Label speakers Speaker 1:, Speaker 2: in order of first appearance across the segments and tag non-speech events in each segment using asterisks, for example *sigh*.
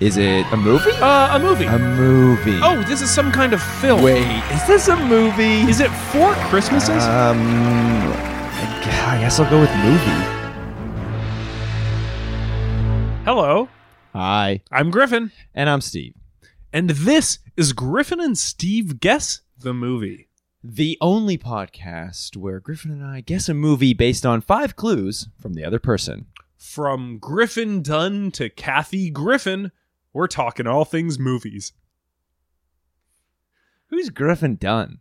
Speaker 1: Is it a movie?
Speaker 2: Uh, a movie.
Speaker 1: A movie.
Speaker 2: oh, this is some kind of film.
Speaker 1: wait, is this a movie?
Speaker 2: Is it Four Christmases?
Speaker 1: Um, I I guess I'll go with movie.
Speaker 2: Hello,
Speaker 1: Hi,
Speaker 2: I'm Griffin,
Speaker 1: and I'm Steve.
Speaker 2: and this is Griffin and Steve Guess the Movie.
Speaker 1: The only podcast where Griffin and I guess a movie based on five clues from the other person.
Speaker 2: From Griffin Dunne to Kathy Griffin, we're talking all things movies.
Speaker 1: Who's Griffin Dunne?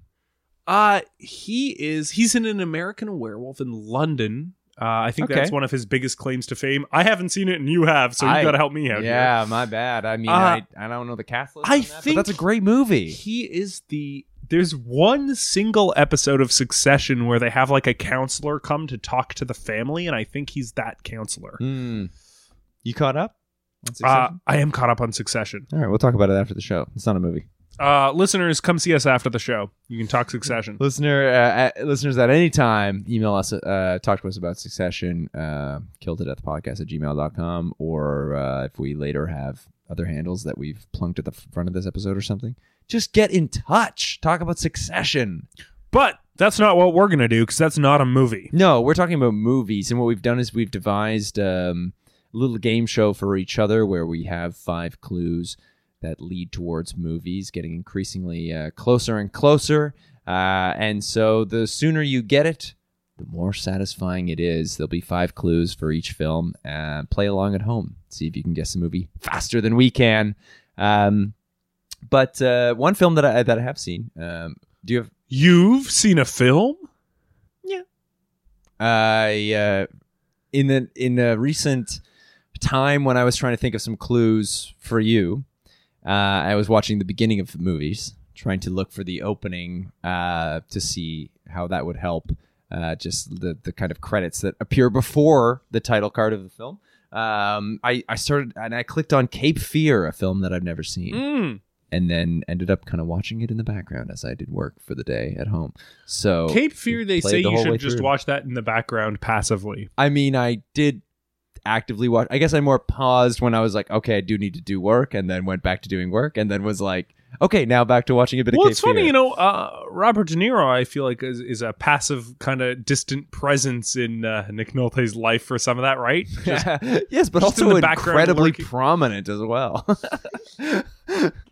Speaker 2: Uh, he is, he's in an American werewolf in London. Uh, I think
Speaker 1: Okay.
Speaker 2: that's one of his biggest claims to fame. I haven't seen it and you have, so you
Speaker 1: I-
Speaker 2: got to help me out here.
Speaker 1: Yeah, my bad. I mean,
Speaker 2: Uh,
Speaker 1: I, I don't know the cast list.
Speaker 2: I
Speaker 1: on that, but
Speaker 2: think
Speaker 1: that's a great movie.
Speaker 2: He is the. There's one single episode of Succession where they have like a counselor come to talk to the family, and I think he's that counselor.
Speaker 1: Hmm. You caught up? On
Speaker 2: Uh, I am caught up on Succession.
Speaker 1: All right, we'll talk about it after the show. It's not a movie.
Speaker 2: Uh, listeners, come see us after the show. You can talk Succession.
Speaker 1: Listener, uh, at, listeners at any time, email us, uh, talk to us about Succession, uh, killed it at the podcast at gmail.com, or uh, if we later have other handles that we've plunked at the front of this episode or something, just get in touch. Talk about Succession.
Speaker 2: But that's not what we're gonna do because that's not a movie.
Speaker 1: No, we're talking about movies, and what we've done is we've devised um, a little game show for each other where we have five clues that lead towards movies, getting increasingly uh, closer and closer. Uh, and so the sooner you get it, the more satisfying it is. There'll be five clues for each film. Uh, play along at home. See if you can guess the movie faster than we can. Um, but uh, one film that I that I have seen. Um, do you have
Speaker 2: You've seen a film? Yeah.
Speaker 1: I uh, in the in a recent time when I was trying to think of some clues for you, uh, I was watching the beginning of the movies, trying to look for the opening uh, to see how that would help. Uh, just the the kind of credits that appear before the title card of the film. Um, I I started and I clicked on Cape Fear, a film that I've never seen
Speaker 2: Mm.
Speaker 1: and then ended up kind of watching it in the background as I did work for the day at home. So
Speaker 2: Cape Fear. They say
Speaker 1: the
Speaker 2: you should just
Speaker 1: through.
Speaker 2: watch that in the background passively.
Speaker 1: I mean, I did actively watch. I guess I more paused when I was like, okay, I do need to do work, and then went back to doing work, and then was like, okay, now back to watching a bit
Speaker 2: Well,
Speaker 1: of.
Speaker 2: it's funny, you know. Uh, Robert De Niro, I feel like is, is a passive, kind of distant presence in uh, Nick Nolte's life for some of that, right? *laughs* Just-
Speaker 1: yes, but
Speaker 2: just in
Speaker 1: also incredibly
Speaker 2: lurking.
Speaker 1: prominent as well. *laughs*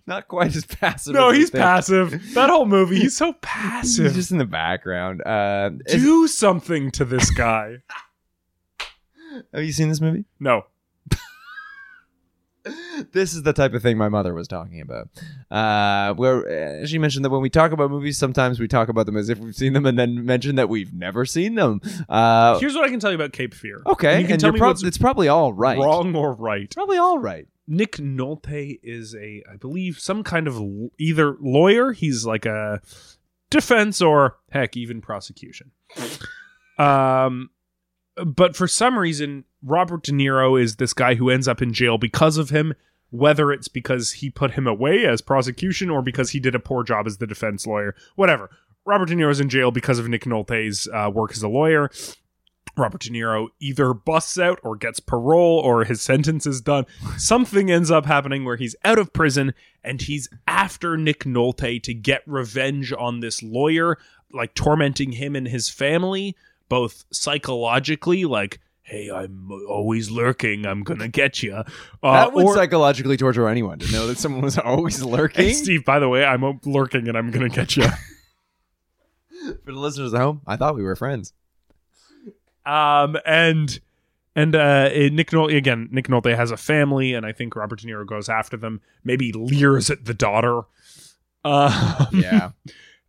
Speaker 1: Not quite as passive.
Speaker 2: no,
Speaker 1: as
Speaker 2: he's passive. That whole movie, he's so *laughs* passive.
Speaker 1: He's just in the background. Uh,
Speaker 2: Do something to this guy.
Speaker 1: Have you seen this movie?
Speaker 2: No. *laughs*
Speaker 1: this is the type of thing my mother was talking about. Uh, where uh, she mentioned that when we talk about movies, sometimes we talk about them as if we've seen them, and then mention that we've never seen them. Uh,
Speaker 2: Here's what I can tell you about Cape Fear.
Speaker 1: okay,
Speaker 2: And you can
Speaker 1: and
Speaker 2: tell me
Speaker 1: prob-
Speaker 2: what's
Speaker 1: it's probably all right.
Speaker 2: wrong or right.
Speaker 1: Probably all right.
Speaker 2: Nick Nolte is a, I believe, some kind of l- either lawyer. He's like a defense or heck, even prosecution. *laughs* Um, but for some reason, Robert De Niro is this guy who ends up in jail because of him. Whether it's because he put him away as prosecution or because he did a poor job as the defense lawyer, whatever. Robert De Niro's in jail because of Nick Nolte's uh, work as a lawyer. Robert De Niro either busts out or gets parole or his sentence is done. Something ends up happening where he's out of prison and he's after Nick Nolte to get revenge on this lawyer, like tormenting him and his family, both psychologically, like, hey, I'm always lurking, I'm gonna get you. Uh,
Speaker 1: that would
Speaker 2: or,
Speaker 1: psychologically torture anyone to know that someone was always *laughs* lurking.
Speaker 2: hey, Steve, by the way, I'm lurking and I'm gonna get you. *laughs*
Speaker 1: For the listeners at home, I thought we were friends.
Speaker 2: Um, and and uh, Nick Nolte again. Nick Nolte has a family, and I think Robert De Niro goes after them. Maybe leers at the daughter. Uh,
Speaker 1: Yeah. *laughs*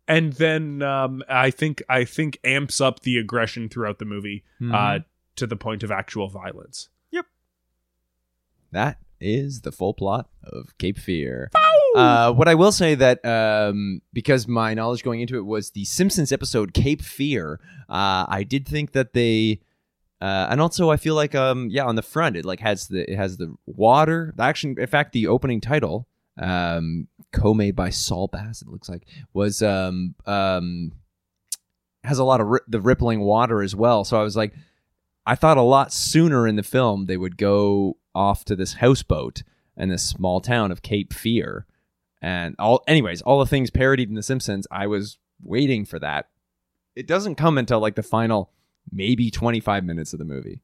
Speaker 2: and then um, I think I think amps up the aggression throughout the movie uh,
Speaker 1: Mhm.
Speaker 2: to the point of actual violence. Yep.
Speaker 1: That is the full plot of Cape Fear. Uh, what I will say that um, because my knowledge going into it was the Simpsons episode Cape Fear, uh, I did think that they, uh, and also I feel like um, yeah, on the front it like has the it has the water. Actually, in fact, the opening title, um, co-made by Saul Bass, it looks like was um um has a lot of ri- the rippling water as well. So I was like, I thought a lot sooner in the film they would go off to this houseboat in this small town of Cape Fear, and all. Anyways, all the things parodied in The Simpsons. I was waiting for that. It doesn't come until like the final, maybe twenty five minutes of the movie.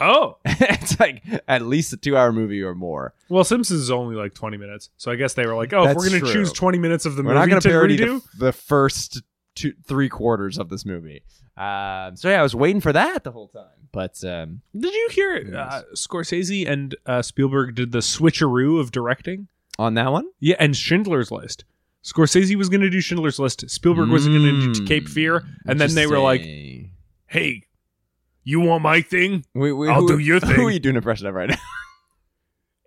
Speaker 2: Oh, *laughs*
Speaker 1: it's like at least a two hour movie or more.
Speaker 2: well, Simpsons is only like 20 minutes. So I guess they were like, oh, if
Speaker 1: That's
Speaker 2: we're going to
Speaker 1: true.
Speaker 2: choose 20 minutes of the
Speaker 1: We're
Speaker 2: movie
Speaker 1: not going
Speaker 2: to
Speaker 1: to parody
Speaker 2: redo.
Speaker 1: the, the first two, three quarters of this movie. Um, so yeah, I was waiting for that the whole time. But um,
Speaker 2: Did you hear uh, Scorsese and uh, Spielberg did the switcheroo of directing?
Speaker 1: on that one,
Speaker 2: Yeah, and Schindler's List. Scorsese was going to do Schindler's List. Spielberg was going to do
Speaker 1: Mm.
Speaker 2: Cape Fear, and then they were like,
Speaker 1: Interesting.
Speaker 2: "Hey, you want my thing? I'll
Speaker 1: who,
Speaker 2: do your thing. *laughs*
Speaker 1: Who are you doing impression of right now? *laughs*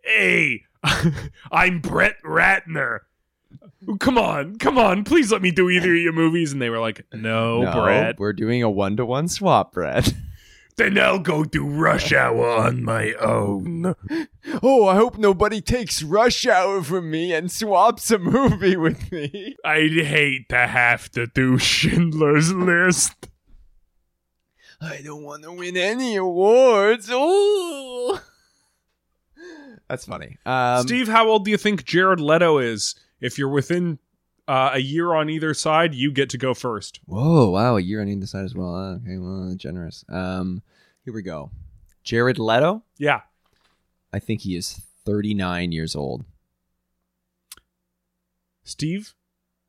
Speaker 2: Hey, *laughs* I'm Brett Ratner. Come on, come on, please let me do either of your movies." And they were like, "No,
Speaker 1: no,
Speaker 2: Brett."
Speaker 1: we're doing a one to one swap, Brett.
Speaker 2: Then I'll go do Rush Hour on my own.
Speaker 1: oh, I hope nobody takes Rush Hour from me and swaps a movie with me.
Speaker 2: I'd hate to have to do Schindler's List.
Speaker 1: I don't want to win any awards. Oh, *laughs* that's funny. Um,
Speaker 2: Steve, how old do you think Jared Leto is? If you're within uh, a year on either side, you get to go first.
Speaker 1: Whoa, wow, a year on either side as well. Ah, Okay, well, generous. Um, here we go. Jared Leto.
Speaker 2: Yeah.
Speaker 1: I think he is 39 years old.
Speaker 2: Steve,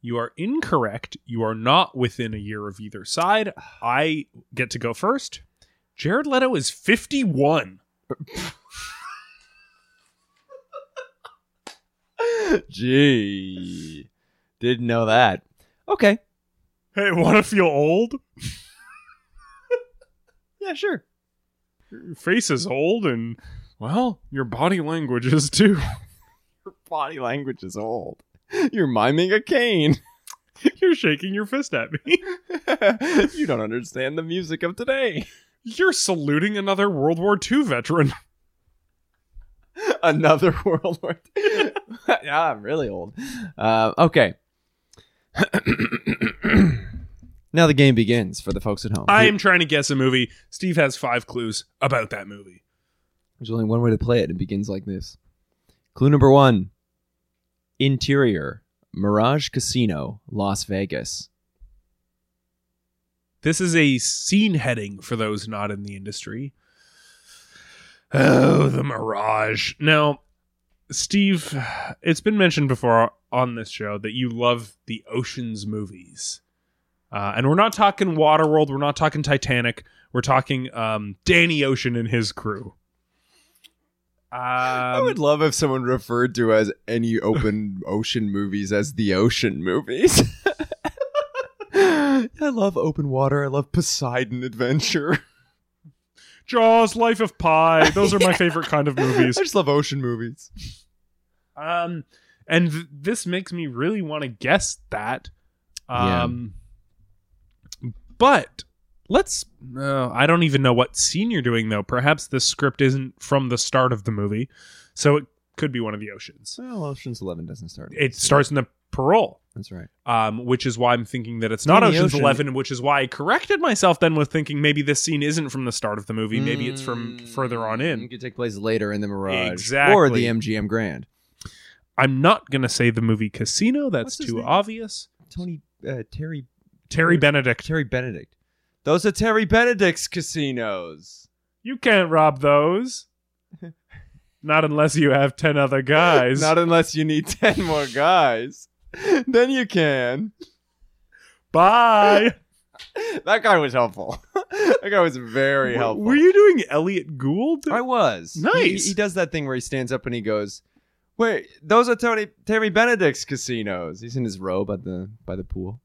Speaker 2: you are incorrect. You are not within a year of either side. I get to go first. Jared Leto is 51. *laughs*
Speaker 1: Gee, didn't know that. Okay,
Speaker 2: Hey, want to feel old? *laughs*
Speaker 1: yeah, sure.
Speaker 2: Your face is old, and, well, your body language is too. *laughs*
Speaker 1: Your body language is old. *laughs* You're miming a cane. *laughs*
Speaker 2: You're shaking your fist at me. *laughs*
Speaker 1: you don't understand the music of today.
Speaker 2: You're saluting another World War II veteran.
Speaker 1: Another World War. II. yeah, I'm really old. Uh, okay. *clears throat* now the game begins for the folks at home.
Speaker 2: I am trying to guess a movie. Steve has five clues about that movie.
Speaker 1: There's only one way to play it. It begins like this. Clue number one Interior Mirage Casino, Las Vegas.
Speaker 2: This is a scene heading for those not in the industry. Oh, the Mirage. Now, Steve, it's been mentioned before on this show that you love the Oceans movies. Uh, and we're not talking Waterworld, we're not talking Titanic, we're talking um, Danny Ocean and his crew.
Speaker 1: I
Speaker 2: Um,
Speaker 1: would love if someone referred to as any open *laughs* ocean movies as the ocean movies. I love open water. I love Poseidon Adventure.
Speaker 2: Jaws, Life of Pi. Those are my *laughs* favorite kind of movies.
Speaker 1: I just love ocean movies.
Speaker 2: Um, and th- this makes me really want to guess that. Um, but let's. Uh, I don't even know what scene you're doing though. Perhaps the script isn't from the start of the movie, so it could be one of the oceans.
Speaker 1: Well, Ocean's Eleven doesn't start.
Speaker 2: It starts in the parole.
Speaker 1: That's right.
Speaker 2: Um, which is why I'm thinking that it's not
Speaker 1: Danny
Speaker 2: Ocean's
Speaker 1: Ocean-
Speaker 2: Eleven, which is why I corrected myself then with thinking maybe this scene isn't from the start of the movie. Maybe it's from further on in.
Speaker 1: It
Speaker 2: in.
Speaker 1: could take place later in the Mirage
Speaker 2: Exactly.
Speaker 1: or the MGM Grand.
Speaker 2: I'm not gonna say the movie Casino. That's
Speaker 1: What's his
Speaker 2: too
Speaker 1: name?
Speaker 2: obvious.
Speaker 1: Tony uh, Terry
Speaker 2: Terry Benedict.
Speaker 1: Terry Benedict. Those are Terry Benedict's casinos.
Speaker 2: You can't rob those. *laughs* Not unless you have 10 other guys.
Speaker 1: Not unless you need ten more guys. *laughs* then you can.
Speaker 2: Bye. *laughs*
Speaker 1: That guy was helpful. that guy was very helpful.
Speaker 2: Were you doing Elliott Gould?
Speaker 1: I was. He-
Speaker 2: Nice.
Speaker 1: He, does that thing where he stands up and he goes, "Wait, those are Tony Terry Benedict's casinos." He's in his robe at the by the pool.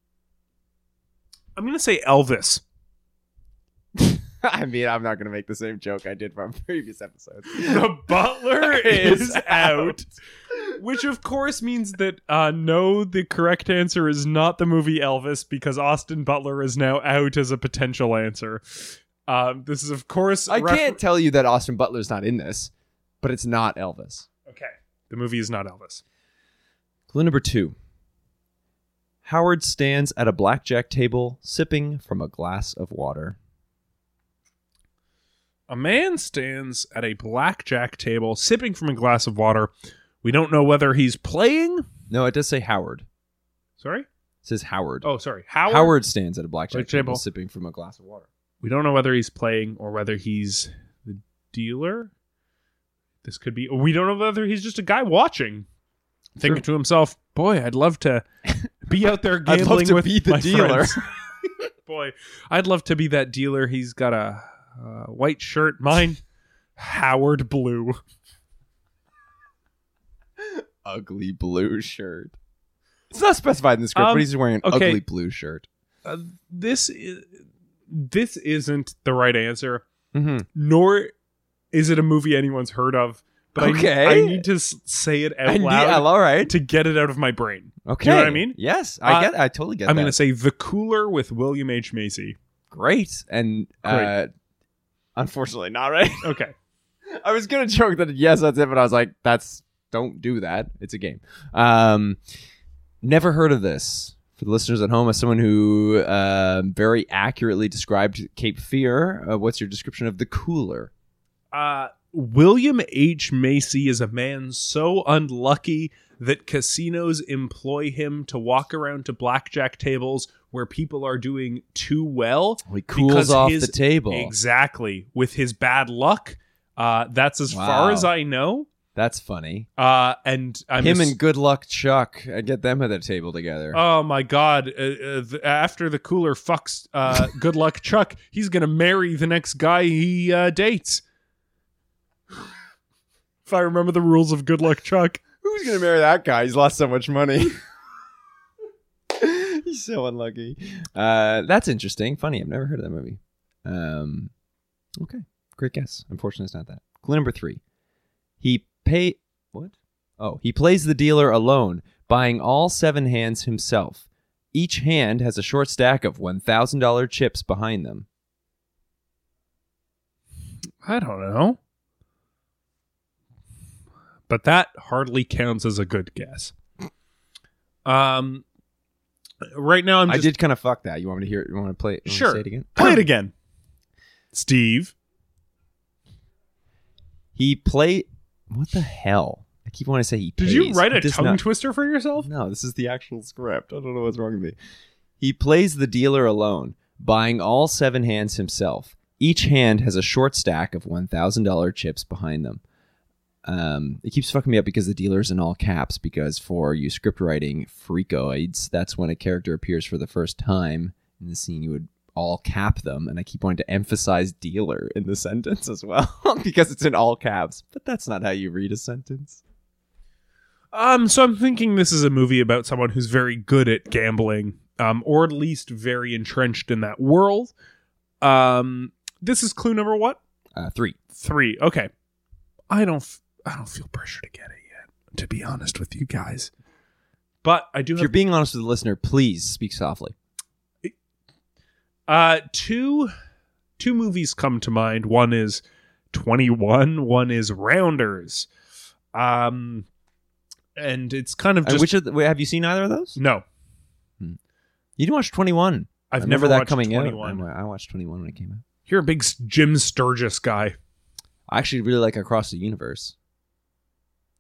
Speaker 2: I'm going to say Elvis.
Speaker 1: I mean, I'm not going to make the same joke I did from *laughs* previous episodes.
Speaker 2: the butler *laughs* is out. Which of course means that uh no, the correct answer is not the movie Elvis because Austin Butler is now out as a potential answer. Um, this is of course
Speaker 1: I
Speaker 2: refer-
Speaker 1: can't tell you that Austin Butler's not in this, but it's not Elvis.
Speaker 2: Okay, the movie is not Elvis.
Speaker 1: Clue number two. Howard stands at a blackjack table sipping from a glass of water.
Speaker 2: A man stands at a blackjack table sipping from a glass of water. We don't know whether he's playing.
Speaker 1: No, it does say Howard.
Speaker 2: Sorry.
Speaker 1: It says Howard.
Speaker 2: Oh, sorry. Howard.
Speaker 1: Howard stands at a blackjack
Speaker 2: Black
Speaker 1: table
Speaker 2: table.
Speaker 1: sipping from a glass of water.
Speaker 2: We don't know whether he's playing or whether he's the dealer. This could be. We don't know whether he's just a guy watching, thinking to himself, "Boy, I'd love to *laughs* be out there
Speaker 1: I'd
Speaker 2: gambling
Speaker 1: love to
Speaker 2: with
Speaker 1: be the
Speaker 2: my
Speaker 1: dealer."
Speaker 2: friends." *laughs* Boy, I'd love to be that dealer. He's got a, uh white shirt. Mine, Howard Blue.
Speaker 1: Ugly blue shirt. It's not specified in the script,
Speaker 2: Um,
Speaker 1: but he's wearing an
Speaker 2: okay.
Speaker 1: ugly blue shirt.
Speaker 2: Uh, this is, this isn't the right answer.
Speaker 1: Mm-hmm.
Speaker 2: Nor is it a movie anyone's heard of. But I-
Speaker 1: Okay.
Speaker 2: I, need to s- say it out loud.
Speaker 1: all right.
Speaker 2: to get it out of my brain.
Speaker 1: Okay.
Speaker 2: know what I mean?
Speaker 1: Yes, I
Speaker 2: Uh,
Speaker 1: get. I totally get
Speaker 2: I'm
Speaker 1: that.
Speaker 2: going to say The Cooler with William H. Macy.
Speaker 1: great and uh, unfortunately not right. *laughs*
Speaker 2: Okay.
Speaker 1: I was gonna joke that yes, that's it, but I was like, that's don't do that. It's a game. Um, never heard of this. For the listeners at home, as someone who um very accurately described Cape Fear, uh, what's your description of the cooler?
Speaker 2: Uh, William H. Macy is a man so unlucky that casinos employ him to walk around to blackjack tables where people are doing too well.
Speaker 1: He cools off
Speaker 2: his-
Speaker 1: the table.
Speaker 2: Exactly. With his bad luck. Uh, that's as
Speaker 1: Wow.
Speaker 2: far as I know.
Speaker 1: That's funny.
Speaker 2: Uh, and I'm
Speaker 1: Him and Good Luck Chuck, I get them at the table together.
Speaker 2: Oh my God! Uh, uh, th- after the cooler fucks, uh, *laughs* good luck, Chuck. He's gonna marry the next guy he uh, dates. if I remember the rules of good luck, Chuck.
Speaker 1: Who's gonna marry that guy? He's lost so much money. *laughs* *laughs* He's so unlucky. Uh, that's interesting. Funny. I've never heard of that movie. Um, okay, great guess. Unfortunately, it's not that. Clue number three. He pay what? Oh, he plays the dealer alone, buying all seven hands himself. Each hand has a short stack of one thousand dollar chips behind them.
Speaker 2: I don't know, but that hardly counts as a good guess. Um, right now I'm
Speaker 1: I did kind of fuck that. You want me to hear? it? You want to play? it? You want me to
Speaker 2: Sure.
Speaker 1: Say it again. *clears throat*
Speaker 2: play it again. Steve,
Speaker 1: He play. What the hell? I keep wanting to say he.
Speaker 2: did you write a tongue
Speaker 1: not-
Speaker 2: twister for yourself?
Speaker 1: No, this is the actual script. I don't know what's wrong with me. He plays the dealer alone, buying all seven hands himself. Each hand has a short stack of one thousand dollar chips behind them. Um, it keeps fucking me up because the dealer's in all caps. Because for you script writing freakoids, that's when a character appears for the first time in the scene. You would all cap them, and I keep wanting to emphasize dealer in the *laughs* sentence as well *laughs* because it's in all caps. But that's not how you read a sentence.
Speaker 2: Um, so I'm thinking this is a movie about someone who's very good at gambling, um, or at least very entrenched in that world. Um, this is clue number what?
Speaker 1: Uh, three.
Speaker 2: Three. Okay. I don't. F- I don't feel pressure to get it yet. To be honest with you guys, but I do
Speaker 1: If
Speaker 2: have
Speaker 1: you're being honest with the listener, please speak softly.
Speaker 2: uh two two movies come to mind. One is 21. One is Rounders. Um, and it's kind of just
Speaker 1: which of the, wait, have you seen either of those?
Speaker 2: no.
Speaker 1: You didn't watch Twenty One.
Speaker 2: I've
Speaker 1: I
Speaker 2: never
Speaker 1: remember that
Speaker 2: watched
Speaker 1: coming
Speaker 2: 21.
Speaker 1: out. I I watched Twenty One when it came out.
Speaker 2: You're a big Jim Sturgess guy.
Speaker 1: I actually really like Across the Universe.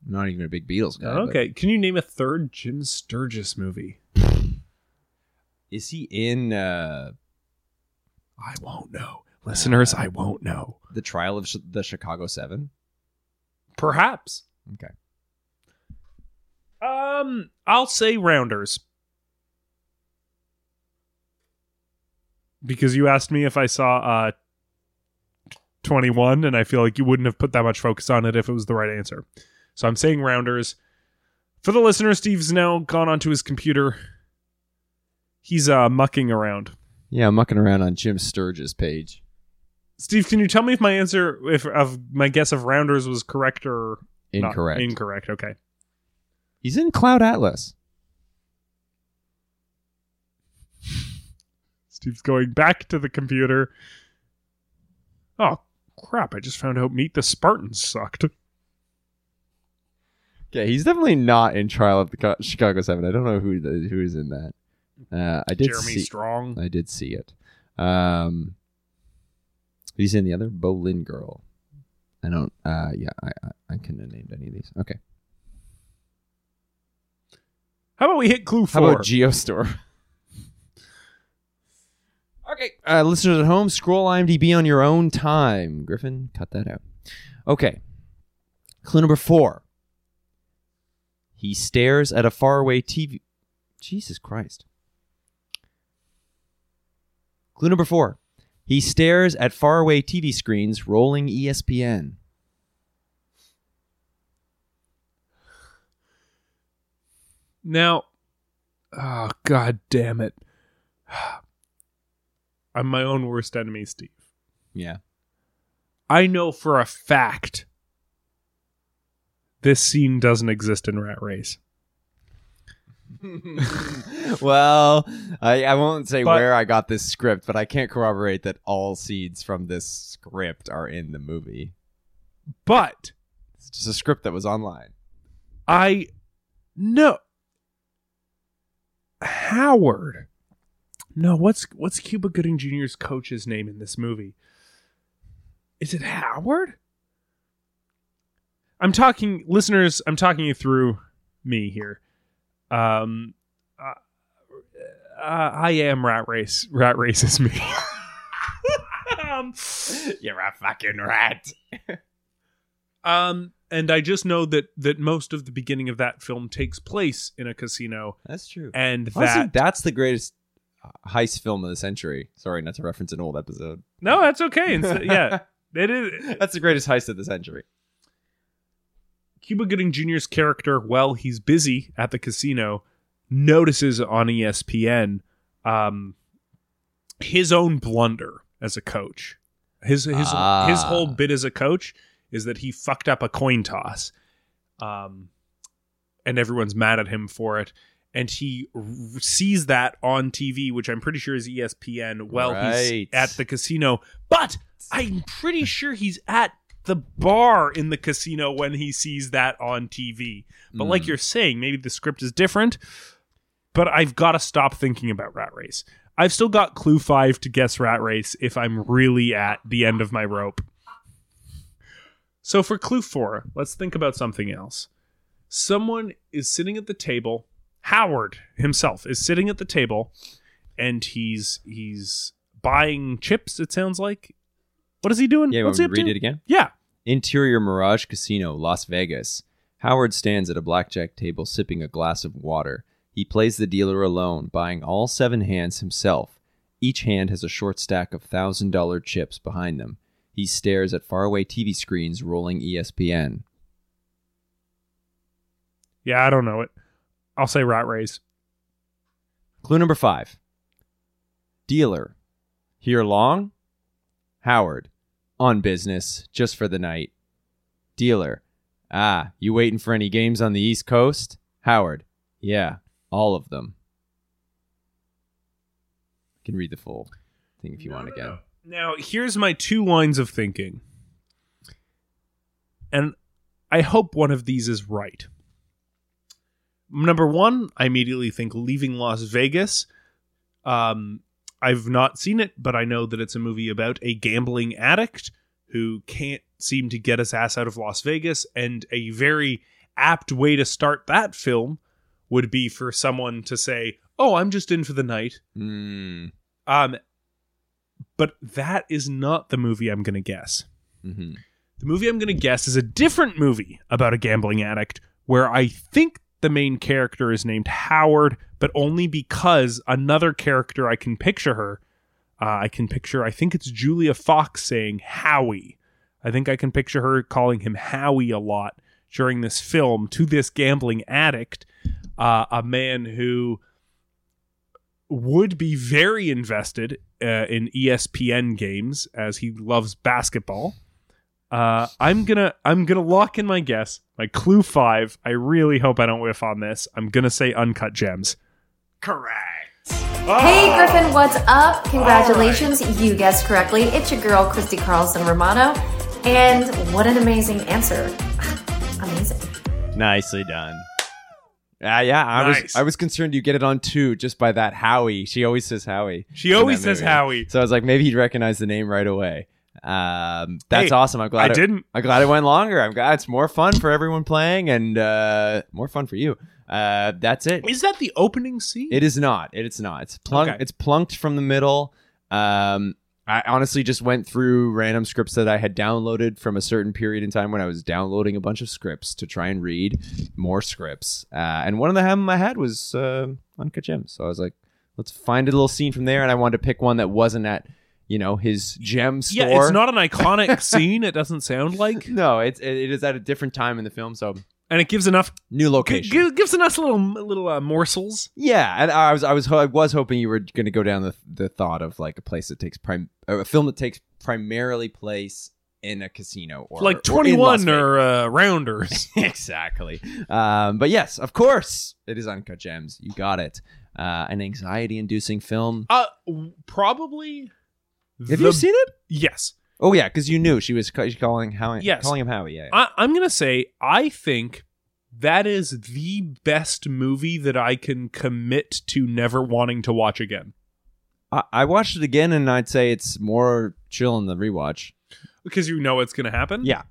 Speaker 1: I'm not even a big Beatles guy. but-
Speaker 2: Okay, can you name a third Jim Sturgess movie? *laughs*
Speaker 1: is he in uh,
Speaker 2: I won't know. Listeners, I won't know.
Speaker 1: the Trial of Ch- the Chicago Seven?
Speaker 2: Perhaps.
Speaker 1: Okay.
Speaker 2: Um, I'll say Rounders. Because you asked me if I saw uh 21 and I feel like you wouldn't have put that much focus on it if it was the right answer. So I'm saying Rounders. For the listener, Steve's now gone onto his computer. He's uh mucking around.
Speaker 1: Yeah, I'm mucking around on Jim Sturgess' page.
Speaker 2: Steve, can you tell me if my answer, if of my guess of Rounders was correct or not?
Speaker 1: Incorrect.
Speaker 2: Incorrect. Okay.
Speaker 1: He's in Cloud Atlas.
Speaker 2: Steve's going back to the computer. Oh crap! I just found out Meet the Spartans sucked.
Speaker 1: Okay, he's definitely not in Trial of the Chicago Seven. I don't know who the, who is in that. Uh, I did
Speaker 2: Jeremy
Speaker 1: see.
Speaker 2: Strong.
Speaker 1: I did see it. Um, he's in the other Boleyn Girl. I don't. Uh, yeah, I I, I couldn't have named any of these. Okay,
Speaker 2: How about we hit clue four?
Speaker 1: how about Geostorm? *laughs* okay, uh, listeners at home, scroll IMDb on your own time. Griffin, cut that out. Okay, clue number four. He stares at a faraway TV. Jesus Christ. Clue number four. He stares at faraway TV screens rolling ESPN.
Speaker 2: Now, oh god damn it! *sighs* I'm my own worst enemy, Steve.
Speaker 1: Yeah.
Speaker 2: I know for a fact this scene doesn't exist in Rat Race. *laughs*
Speaker 1: well, I, I won't say
Speaker 2: But-
Speaker 1: where I got this script, but I can't corroborate that all seeds from this script are in the movie.
Speaker 2: But
Speaker 1: It's just a script that was online.
Speaker 2: I know Howard. No, what's what's Cuba Gooding Jr.'s coach's name in this movie? Is it Howard? I'm talking listeners, I'm talking you through me here. Um uh, uh, I am rat race. Rat race is me. um,
Speaker 1: You're a fucking rat.
Speaker 2: um and I just know that that most of the beginning of that film takes place in a casino
Speaker 1: That's true.
Speaker 2: and
Speaker 1: Honestly,
Speaker 2: that
Speaker 1: that's the greatest heist film of the century. Sorry, not to reference an old episode.
Speaker 2: No, that's okay. Instead, yeah, *laughs* it is.
Speaker 1: that's the greatest heist of the century.
Speaker 2: Cuba Gooding Jr.'s character, while he's busy at the casino, notices on ESPN um, his own blunder as a coach. His his
Speaker 1: Ah.
Speaker 2: his whole bit as a coach is that he fucked up a coin toss, um, and everyone's mad at him for it. And he r- sees that on TV, which I'm pretty sure is ESPN, while
Speaker 1: Right.
Speaker 2: he's at the casino. But I'm pretty *laughs* sure he's at the bar in the casino when he sees that on TV. But like
Speaker 1: Mm.
Speaker 2: you're saying, maybe the script is different. But I've got to stop thinking about Rat Race. I've still got Clue 5 to guess Rat Race if I'm really at the end of my rope. So for Clue 4, let's think about something else. Someone is sitting at the table. Howard himself is sitting at the table and he's he's buying chips, it sounds like. What is he doing?
Speaker 1: Yeah,
Speaker 2: What's he
Speaker 1: read
Speaker 2: to?
Speaker 1: it again?
Speaker 2: Yeah.
Speaker 1: Interior Mirage Casino, Las Vegas. Howard stands at a blackjack table sipping a glass of water. He plays the dealer alone, buying all seven hands himself. Each hand has a short stack of thousand dollar chips behind them. He stares at faraway TV screens rolling ESPN.
Speaker 2: Yeah, I don't know it. I'll say Rat Race.
Speaker 1: Clue number five. Dealer. Here long? Howard. On business, just for the night. Dealer. Ah, you waiting for any games on the East Coast? Howard. Yeah, all of them. You can read the full thing if you want again.
Speaker 2: Now, here's my two lines of thinking. And I hope one of these is right. Number one, I immediately think Leaving Las Vegas. Um, I've not seen it, but I know that it's a movie about a gambling addict who can't seem to get his ass out of Las Vegas. And a very apt way to start that film would be for someone to say, Oh, I'm just in for the night.
Speaker 1: Mm.
Speaker 2: Um, but that is not the movie I'm going to guess.
Speaker 1: hmm
Speaker 2: The movie I'm going to guess is a different movie about a gambling addict where I think the main character is named Howard, but only because another character I can picture her. Uh, I can picture, I think it's Julia Fox saying Howie. I think I can picture her calling him Howie a lot during this film to this gambling addict, uh, a man who would be very invested uh, in ESPN games as he loves basketball. Uh, I'm gonna I'm gonna lock in my guess. My clue five. I really hope I don't whiff on this. I'm gonna say uncut gems.
Speaker 3: Correct. Hey Griffin, what's up? Congratulations, you guessed correctly. It's your girl Christy Carlson Romano, and what an amazing answer! *sighs* Amazing.
Speaker 1: Nicely done. Uh, yeah, I was I was concerned you get it on two just by that Howie. She always says Howie.
Speaker 2: She always says. Howie.
Speaker 1: So I was like, maybe he'd recognize the name right away. Um, that's
Speaker 2: Hey,
Speaker 1: awesome. I'm glad
Speaker 2: I
Speaker 1: it-
Speaker 2: didn't.
Speaker 1: I'm glad it went longer. I'm glad it's more fun for everyone playing and uh, more fun for you. Uh, that's it.
Speaker 2: Is that the opening scene?
Speaker 1: It is not. It, it's not. It's plunk.
Speaker 2: Okay.
Speaker 1: It's plunked from the middle. Um, I honestly just went through random scripts that I had downloaded from a certain period in time when I was downloading a bunch of scripts to try and read more scripts. Uh, and one of them I had was uh, Uncut Gems. So I was like, let's find a little scene from there. And I wanted to pick one that wasn't at, you know, his gem store.
Speaker 2: yeah, it's not an iconic *laughs* scene. It doesn't sound like,
Speaker 1: No, it's it, it is at a different time in the film. So
Speaker 2: and it gives enough
Speaker 1: new location.
Speaker 2: g- gives enough little little uh, morsels.
Speaker 1: Yeah, and I was I was ho- I was hoping you were going to go down the the thought of like a place that takes prime a film that takes primarily place in a casino or
Speaker 2: like 21
Speaker 1: Las Vegas.
Speaker 2: or uh, rounders. *laughs*
Speaker 1: exactly. Um, but yes, of course, it is Uncut Gems. You got it. Uh, an anxiety-inducing film.
Speaker 2: uh, probably.
Speaker 1: Have
Speaker 2: the-
Speaker 1: you seen it?
Speaker 2: Yes.
Speaker 1: Oh yeah, because you knew she was ca- she's calling Howie.
Speaker 2: Yes.
Speaker 1: calling him Howie. Yeah.
Speaker 2: I, I'm gonna say I think that is the best movie that I can commit to never wanting to watch again.
Speaker 1: I, I watched it again, and I'd say it's more chill in the rewatch.
Speaker 2: Because you know it's gonna happen.
Speaker 1: Yeah.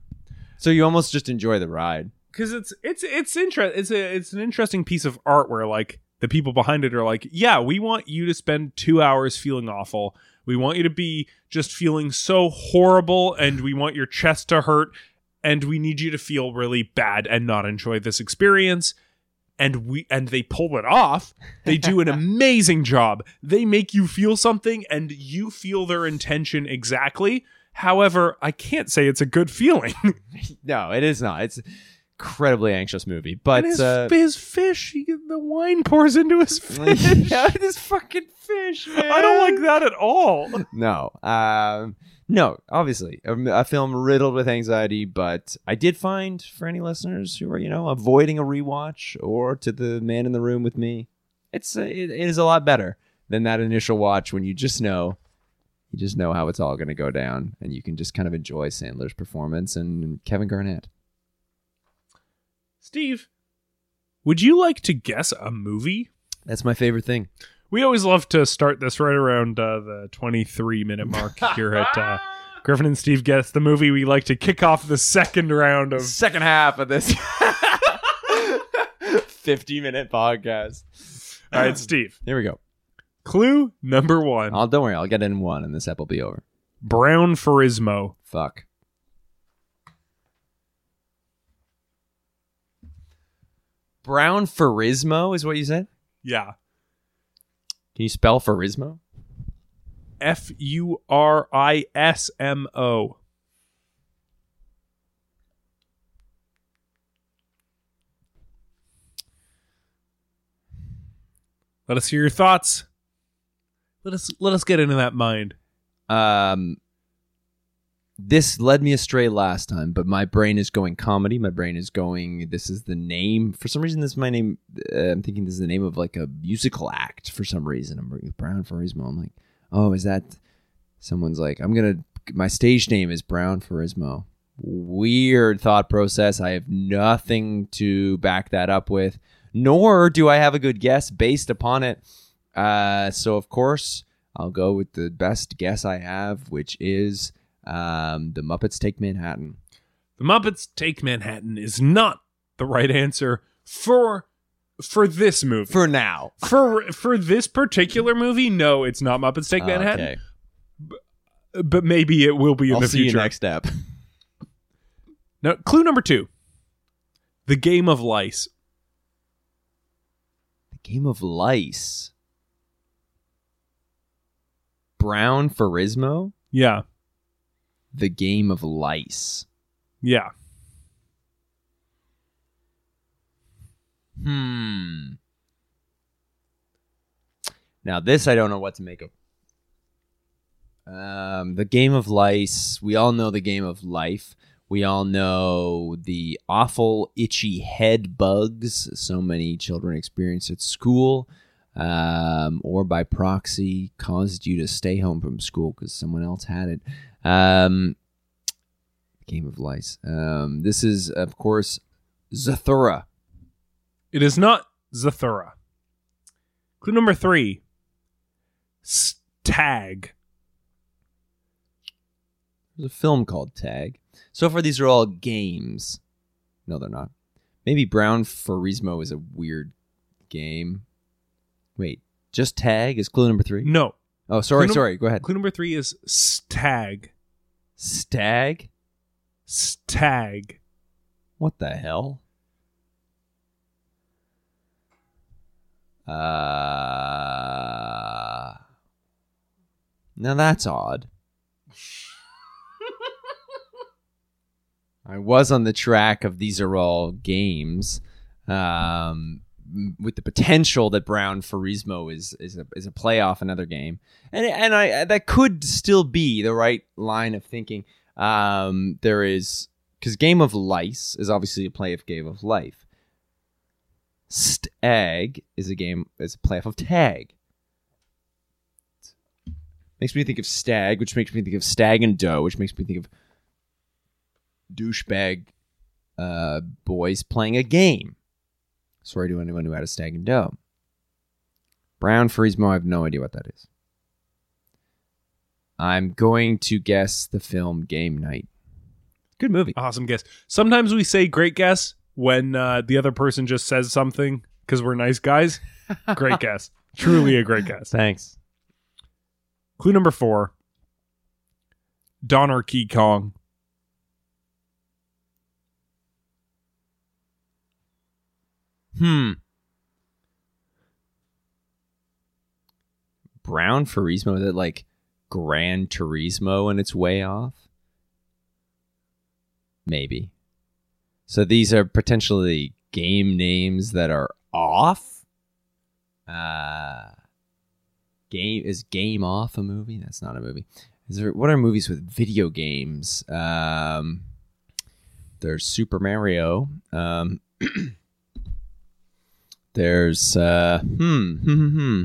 Speaker 1: So you almost just enjoy the ride.
Speaker 2: because it's it's it's interest it's a it's an interesting piece of art where like the people behind it are like yeah we want you to spend two hours feeling awful we want you to be just feeling so horrible and we want your chest to hurt and we need you to feel really bad and not enjoy this experience. And we and they pull it off. They do an *laughs* amazing job. They make you feel something and you feel their intention exactly. However i can't say it's a good feeling. *laughs*
Speaker 1: No, it is not. It's incredibly anxious movie, but
Speaker 2: his,
Speaker 1: uh,
Speaker 2: his fish, he, the wine pours into his *laughs* fish.
Speaker 1: yeah, this fucking fish. Man.
Speaker 2: I don't like that at all. *laughs*
Speaker 1: No, um, no. Obviously, a, a film riddled with anxiety, but I did find for any listeners who are you know avoiding a rewatch or to the man in the room with me, it's uh, it, it is a lot better than that initial watch when you just know. You just know how it's all going to go down, and you can just kind of enjoy Sandler's performance and Kevin Garnett.
Speaker 2: Steve, would you like to guess a movie?
Speaker 1: That's my favorite thing.
Speaker 2: We always love to start this right around uh, the 23 minute mark *laughs* here at uh, Griffin and Steve Guess the movie. We like to kick off the second round of.
Speaker 1: second half of this *laughs* 50 minute podcast.
Speaker 2: All right, Steve. *laughs*
Speaker 1: Here we go.
Speaker 2: Clue number one
Speaker 1: I'll, don't worry, I'll get in one and this ep will be over.
Speaker 2: Brown Furismo.
Speaker 1: Fuck. Brown Furismo is what you said?
Speaker 2: Yeah.
Speaker 1: Can you spell Furismo?
Speaker 2: F U R I S M O. Let us hear your thoughts. Let us let us get into that mind.
Speaker 1: Um, this led me astray last time, but my brain is going comedy. My brain is going. This is the name. For some reason, this is my name. Uh, I'm thinking this is the name of like a musical act. For some reason, I'm Brown Furismo. I'm like, oh, is that? Someone's like, I'm gonna. My stage name is Brown Furismo. Weird thought process. I have nothing to back that up with, nor do I have a good guess based upon it. Uh, so of course, I'll go with the best guess I have, which is um, the Muppets Take Manhattan.
Speaker 2: The Muppets Take Manhattan is not the right answer for for this movie.
Speaker 1: For now.
Speaker 2: for for this particular movie, no, it's not Muppets Take Manhattan.
Speaker 1: Okay.
Speaker 2: But maybe it will be in
Speaker 1: I'll
Speaker 2: the
Speaker 1: see
Speaker 2: future.
Speaker 1: you next step.
Speaker 2: Now, clue number two: the game of lice.
Speaker 1: The Game of Lice. Brown Furismo.
Speaker 2: Yeah,
Speaker 1: The Game of Lice.
Speaker 2: yeah.
Speaker 1: Hmm. Now this I don't know what to make of. Um, the game of lice. We all know the game of life. We all know the awful itchy head bugs so many children experience at school, um, or by proxy caused you to stay home from school because someone else had it. Um, game of lice. Um, this is of course Zathura.
Speaker 2: It is not Zathura. Clue number three. Stag.
Speaker 1: There's a film called Tag. So far, these are all games. No, they're not. Maybe Brown Furismo is a weird game. Wait, just Tag is clue number three?
Speaker 2: No.
Speaker 1: Oh, sorry,
Speaker 2: Clue
Speaker 1: sorry. Go ahead.
Speaker 2: Clue number three is stag.
Speaker 1: Stag?
Speaker 2: Stag.
Speaker 1: What the hell? Uh. Now that's odd. *laughs* I was on the track of these are all games, um, with the potential that Brown Furismo is is a, is a playoff another game, and and I that could still be the right line of thinking. Um, there is because Game of Lice is obviously a play of Game of Life. Stag is a game is a playoff of Tag. Makes me think of Stag, which makes me think of Stag and Doe, which makes me think of douchebag uh, boys playing a game. Sorry to anyone who had a Stag and Doe. Brown Furismo, I have no idea what that is. I'm going to guess the film Game Night. Good movie.
Speaker 2: Awesome guess. Sometimes we say great guess when uh, the other person just says something because we're nice guys. *laughs* Great guess. Truly a great guess.
Speaker 1: Thanks.
Speaker 2: Clue number four. Donner Key Kong.
Speaker 1: Hmm. Brown Furismo, is it like Gran Turismo and it's way off? Maybe. So these are potentially game names that are off. Uh game is Game Off a movie? That's not a movie. Is there what are movies with video games? Um there's Super Mario. Um *clears throat* there's uh hmm *laughs* hmm hmm, hmm.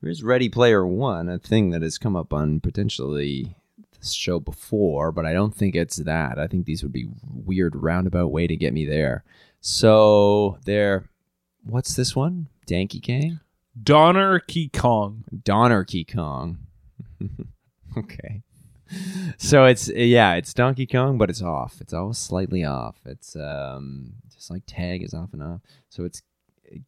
Speaker 1: There's Ready Player One, a thing that has come up on potentially this show before, but I don't think it's that. I think these would be weird roundabout way to get me there. So there, what's this one? Danky Gang,
Speaker 2: Donner Key Kong.
Speaker 1: Donner Key Kong. *laughs* okay. So it's yeah, it's Donkey Kong, but it's off. It's always slightly off. It's um just like Tag is off and off. So it's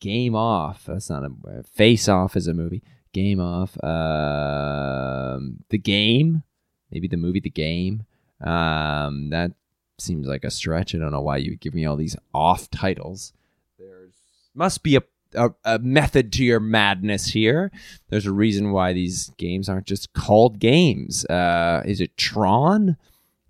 Speaker 1: Game Off. That's not a Face Off is a movie. Game Off. Um, the Game, maybe the movie The Game. Um, that seems like a stretch. I don't know why you give me all these off titles. There's must be a, a a method to your madness here. There's a reason why these games aren't just called games. Uh, is it Tron?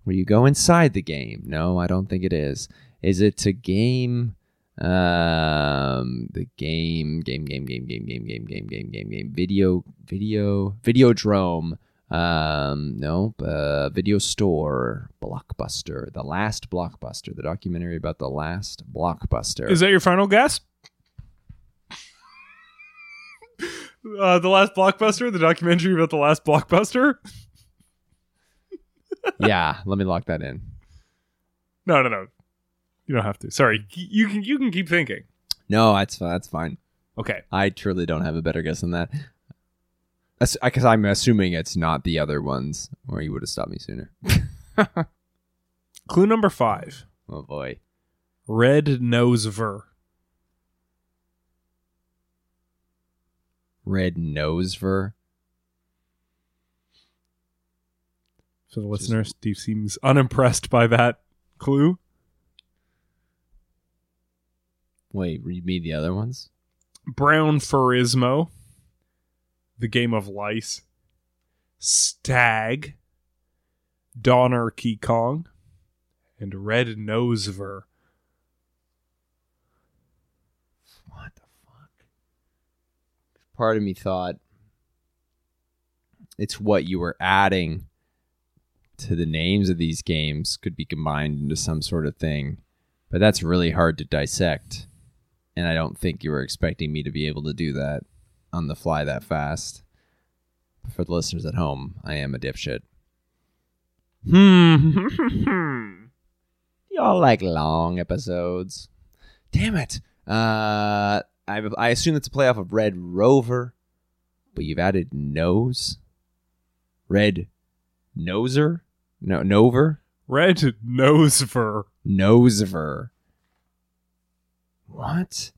Speaker 1: Where you go inside the game? No, I don't think it is. Is it a game? Um, the game, game, game, game, game, game, game, game, game, game, game, video, video, Videodrome. Um, no, uh, video store, Blockbuster, the last Blockbuster, the documentary about the last Blockbuster.
Speaker 2: Is that your final guess? Uh, the last blockbuster, the documentary about the last blockbuster.
Speaker 1: yeah, let me lock that in.
Speaker 2: No, no, no. You don't have to. Sorry, you can you can keep thinking.
Speaker 1: No, that's that's fine.
Speaker 2: Okay.
Speaker 1: I truly don't have a better guess than that. Because I'm assuming it's not the other ones, or you would have stopped me sooner. *laughs*
Speaker 2: Clue number five.
Speaker 1: oh boy.
Speaker 2: Red nose ver.
Speaker 1: Red nose ver.
Speaker 2: For the listener, Steve seems unimpressed by that clue.
Speaker 1: Wait, read me the other ones.
Speaker 2: Brown Furismo. The Game of Lice. Stag. Donner Key Kong. And Red Nosever.
Speaker 1: What the fuck? part of me thought it's what you were adding to the names of these games could be combined into some sort of thing. But that's really hard to dissect. And I don't think you were expecting me to be able to do that on the fly that fast. For the listeners at home, I am a dipshit. Hmm. *laughs* Y'all like long episodes. Damn it. Uh, I, I assume it's a playoff of Red Rover, but you've added nose. Red noser? No, nover?
Speaker 2: Red Nosever.
Speaker 1: Nosever. What?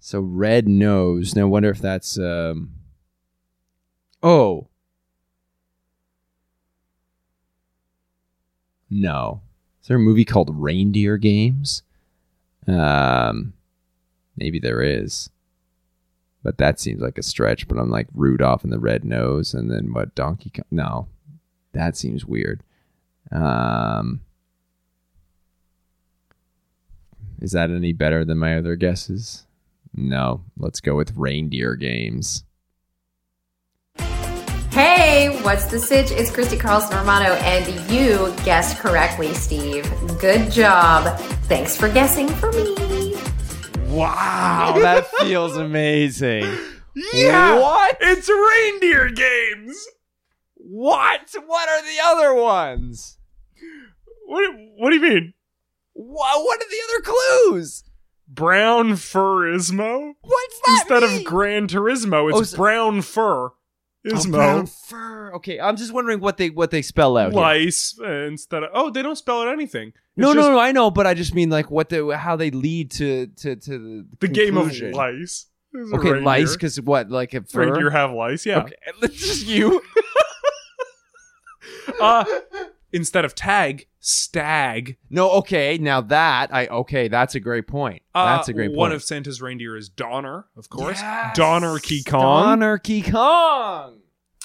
Speaker 1: So red nose. Now, I wonder if that's um. Oh. No. Is there a movie called Reindeer Games? Um, maybe there is. But that seems like a stretch. But I'm like Rudolph and the red nose, and then what? Donkey Kong? No, that seems weird. Um, is that any better than my other guesses? No. Let's go with reindeer games.
Speaker 3: Hey, what's the sitch? It's Christy Carlson Romano, and you guessed correctly, Steve. Good job. Thanks for guessing for me.
Speaker 1: Wow, that feels amazing. *laughs*
Speaker 2: Yeah!
Speaker 1: What?
Speaker 2: It's reindeer games!
Speaker 1: What? What are the other ones?
Speaker 2: What, what do you mean?
Speaker 1: What, what are the other clues?
Speaker 2: Brown Furismo?
Speaker 1: What's that
Speaker 2: Instead
Speaker 1: mean?
Speaker 2: of Gran Turismo, it's
Speaker 1: Oh, so-
Speaker 2: brown fur.
Speaker 1: Oh,
Speaker 2: Ismo.
Speaker 1: brown fur. Okay, I'm just wondering what they what they spell out.
Speaker 2: lice uh, instead of oh they don't spell out anything It's
Speaker 1: No,
Speaker 2: just
Speaker 1: no, no. I know, but I just mean like what the how they lead to to to the
Speaker 2: the game of lice
Speaker 1: Okay, lice because what like a fur?
Speaker 2: reindeer have lice yeah
Speaker 1: Okay, *laughs* just you. *laughs*
Speaker 2: uh instead of tag stag
Speaker 1: no, okay. Now that I okay, that's a great point.
Speaker 2: uh,
Speaker 1: That's a great point.
Speaker 2: one of santa's reindeer is donner of course
Speaker 1: Yes!
Speaker 2: donner key kong
Speaker 1: Donner Key Kong.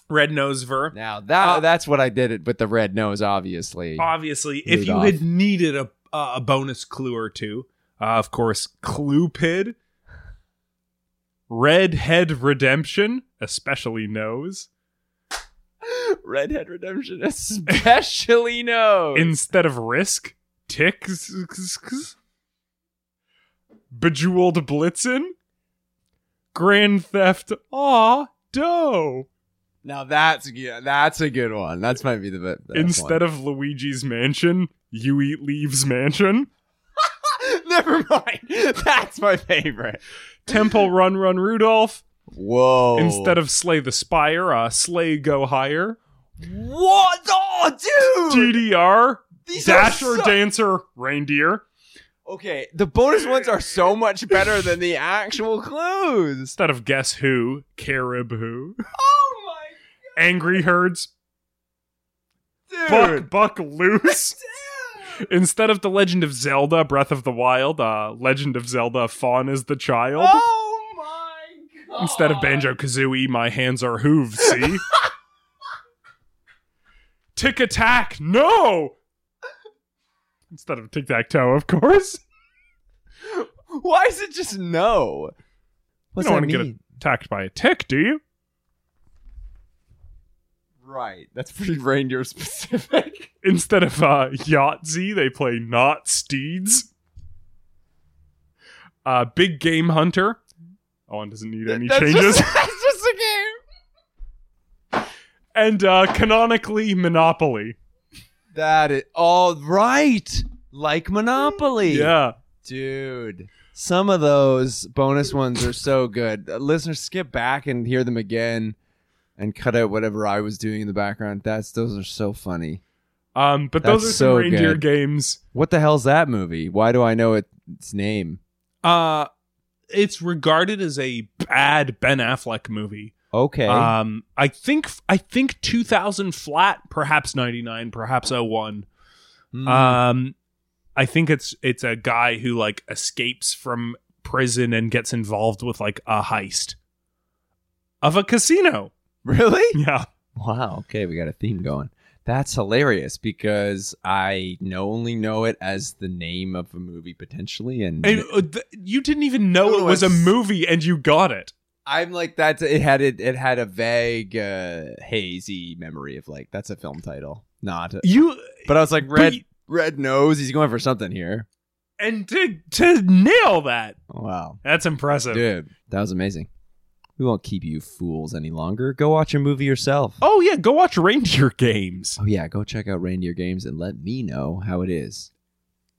Speaker 2: red nose ver
Speaker 1: Now that
Speaker 2: Uh,
Speaker 1: that's what I did it with the red nose, obviously.
Speaker 2: obviously if you
Speaker 1: Rudolph.
Speaker 2: had needed a a bonus clue or two uh, of course cluepid redhead redemption especially nose
Speaker 1: Redhead Redemption, especially knows.
Speaker 2: instead of risk tick bejeweled blitzen grand theft auto
Speaker 1: now that's yeah, that's a good one. That's might be the best.
Speaker 2: instead of luigi's mansion you eat leaves mansion *laughs*
Speaker 1: never mind. That's my favorite.
Speaker 2: temple run run rudolph
Speaker 1: Whoa!
Speaker 2: instead of slay the spire uh slay go higher
Speaker 1: what? Oh, dude!
Speaker 2: ddr
Speaker 1: These
Speaker 2: dasher
Speaker 1: so-
Speaker 2: dancer reindeer
Speaker 1: Okay, the bonus ones are so much better than the actual clues.
Speaker 2: instead of guess who caribou
Speaker 1: Oh my God.
Speaker 2: angry herds
Speaker 1: god,
Speaker 2: buck buck loose *laughs* Instead of The Legend of Zelda Breath of the Wild, uh, Legend of Zelda Fawn is the Child.
Speaker 1: Oh my god!
Speaker 2: Instead of Banjo Kazooie, My Hands Are Hooves, see? *laughs* Tick Attack, no! Instead of Tic Tac Toe, of course.
Speaker 1: Why is it just no? What's
Speaker 2: you don't
Speaker 1: that
Speaker 2: want to
Speaker 1: mean?
Speaker 2: get attacked by a tick, do you?
Speaker 1: Right, that's pretty *laughs* reindeer specific.
Speaker 2: Instead of uh, Yahtzee, they play Not Steeds. Uh, Big Game Hunter. Oh, one doesn't need any
Speaker 1: That's
Speaker 2: changes.
Speaker 1: Just, *laughs* that's just a game.
Speaker 2: And uh, canonically, Monopoly.
Speaker 1: That is all right, like Monopoly.
Speaker 2: Yeah.
Speaker 1: dude. Some of those bonus ones are so good. Uh, listeners, skip back and hear them again, and cut out whatever I was doing in the background. That's those are so funny.
Speaker 2: Um, but those
Speaker 1: That's
Speaker 2: are some
Speaker 1: so
Speaker 2: reindeer
Speaker 1: good.
Speaker 2: games.
Speaker 1: What the hell's that movie? Why do I know it, its name?
Speaker 2: Uh, it's regarded as a bad Ben Affleck movie.
Speaker 1: Okay,
Speaker 2: Um, I think I think 2000 flat, perhaps 99, perhaps 01.
Speaker 1: Hmm.
Speaker 2: Um, I think it's it's a guy who like escapes from prison and gets involved with like a heist of a casino.
Speaker 1: really? *laughs*
Speaker 2: Yeah.
Speaker 1: Wow. Okay, we got a theme going. That's hilarious because I know only know it as the name of a movie potentially, and
Speaker 2: And uh, th- you didn't even know it was a movie and you got it.
Speaker 1: I'm like that's it had it it had a vague uh, hazy memory of like that's a film title, not. A,
Speaker 2: You
Speaker 1: but I was like red
Speaker 2: you-
Speaker 1: red nose. He's going for something here.
Speaker 2: and to to nail that,
Speaker 1: Wow,
Speaker 2: that's impressive.
Speaker 1: dude, that was amazing. We won't keep you fools any longer. Go watch a movie yourself.
Speaker 2: Oh yeah, go watch Reindeer Games.
Speaker 1: Oh yeah, go check out Reindeer Games and let me know how it is.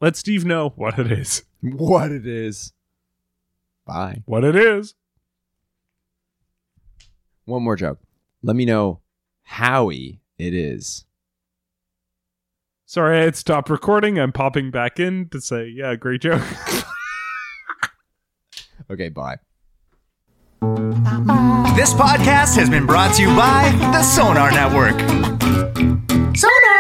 Speaker 2: Let Steve know what it is. *laughs*
Speaker 1: What it is. Bye.
Speaker 2: What it is.
Speaker 1: One more joke. Let me know howie it is.
Speaker 2: Sorry, I had stopped recording. I'm popping back in to say, yeah, great joke. *laughs*
Speaker 1: Okay, bye.
Speaker 4: This podcast has been brought to you by the Sonar Network.
Speaker 3: Sonar!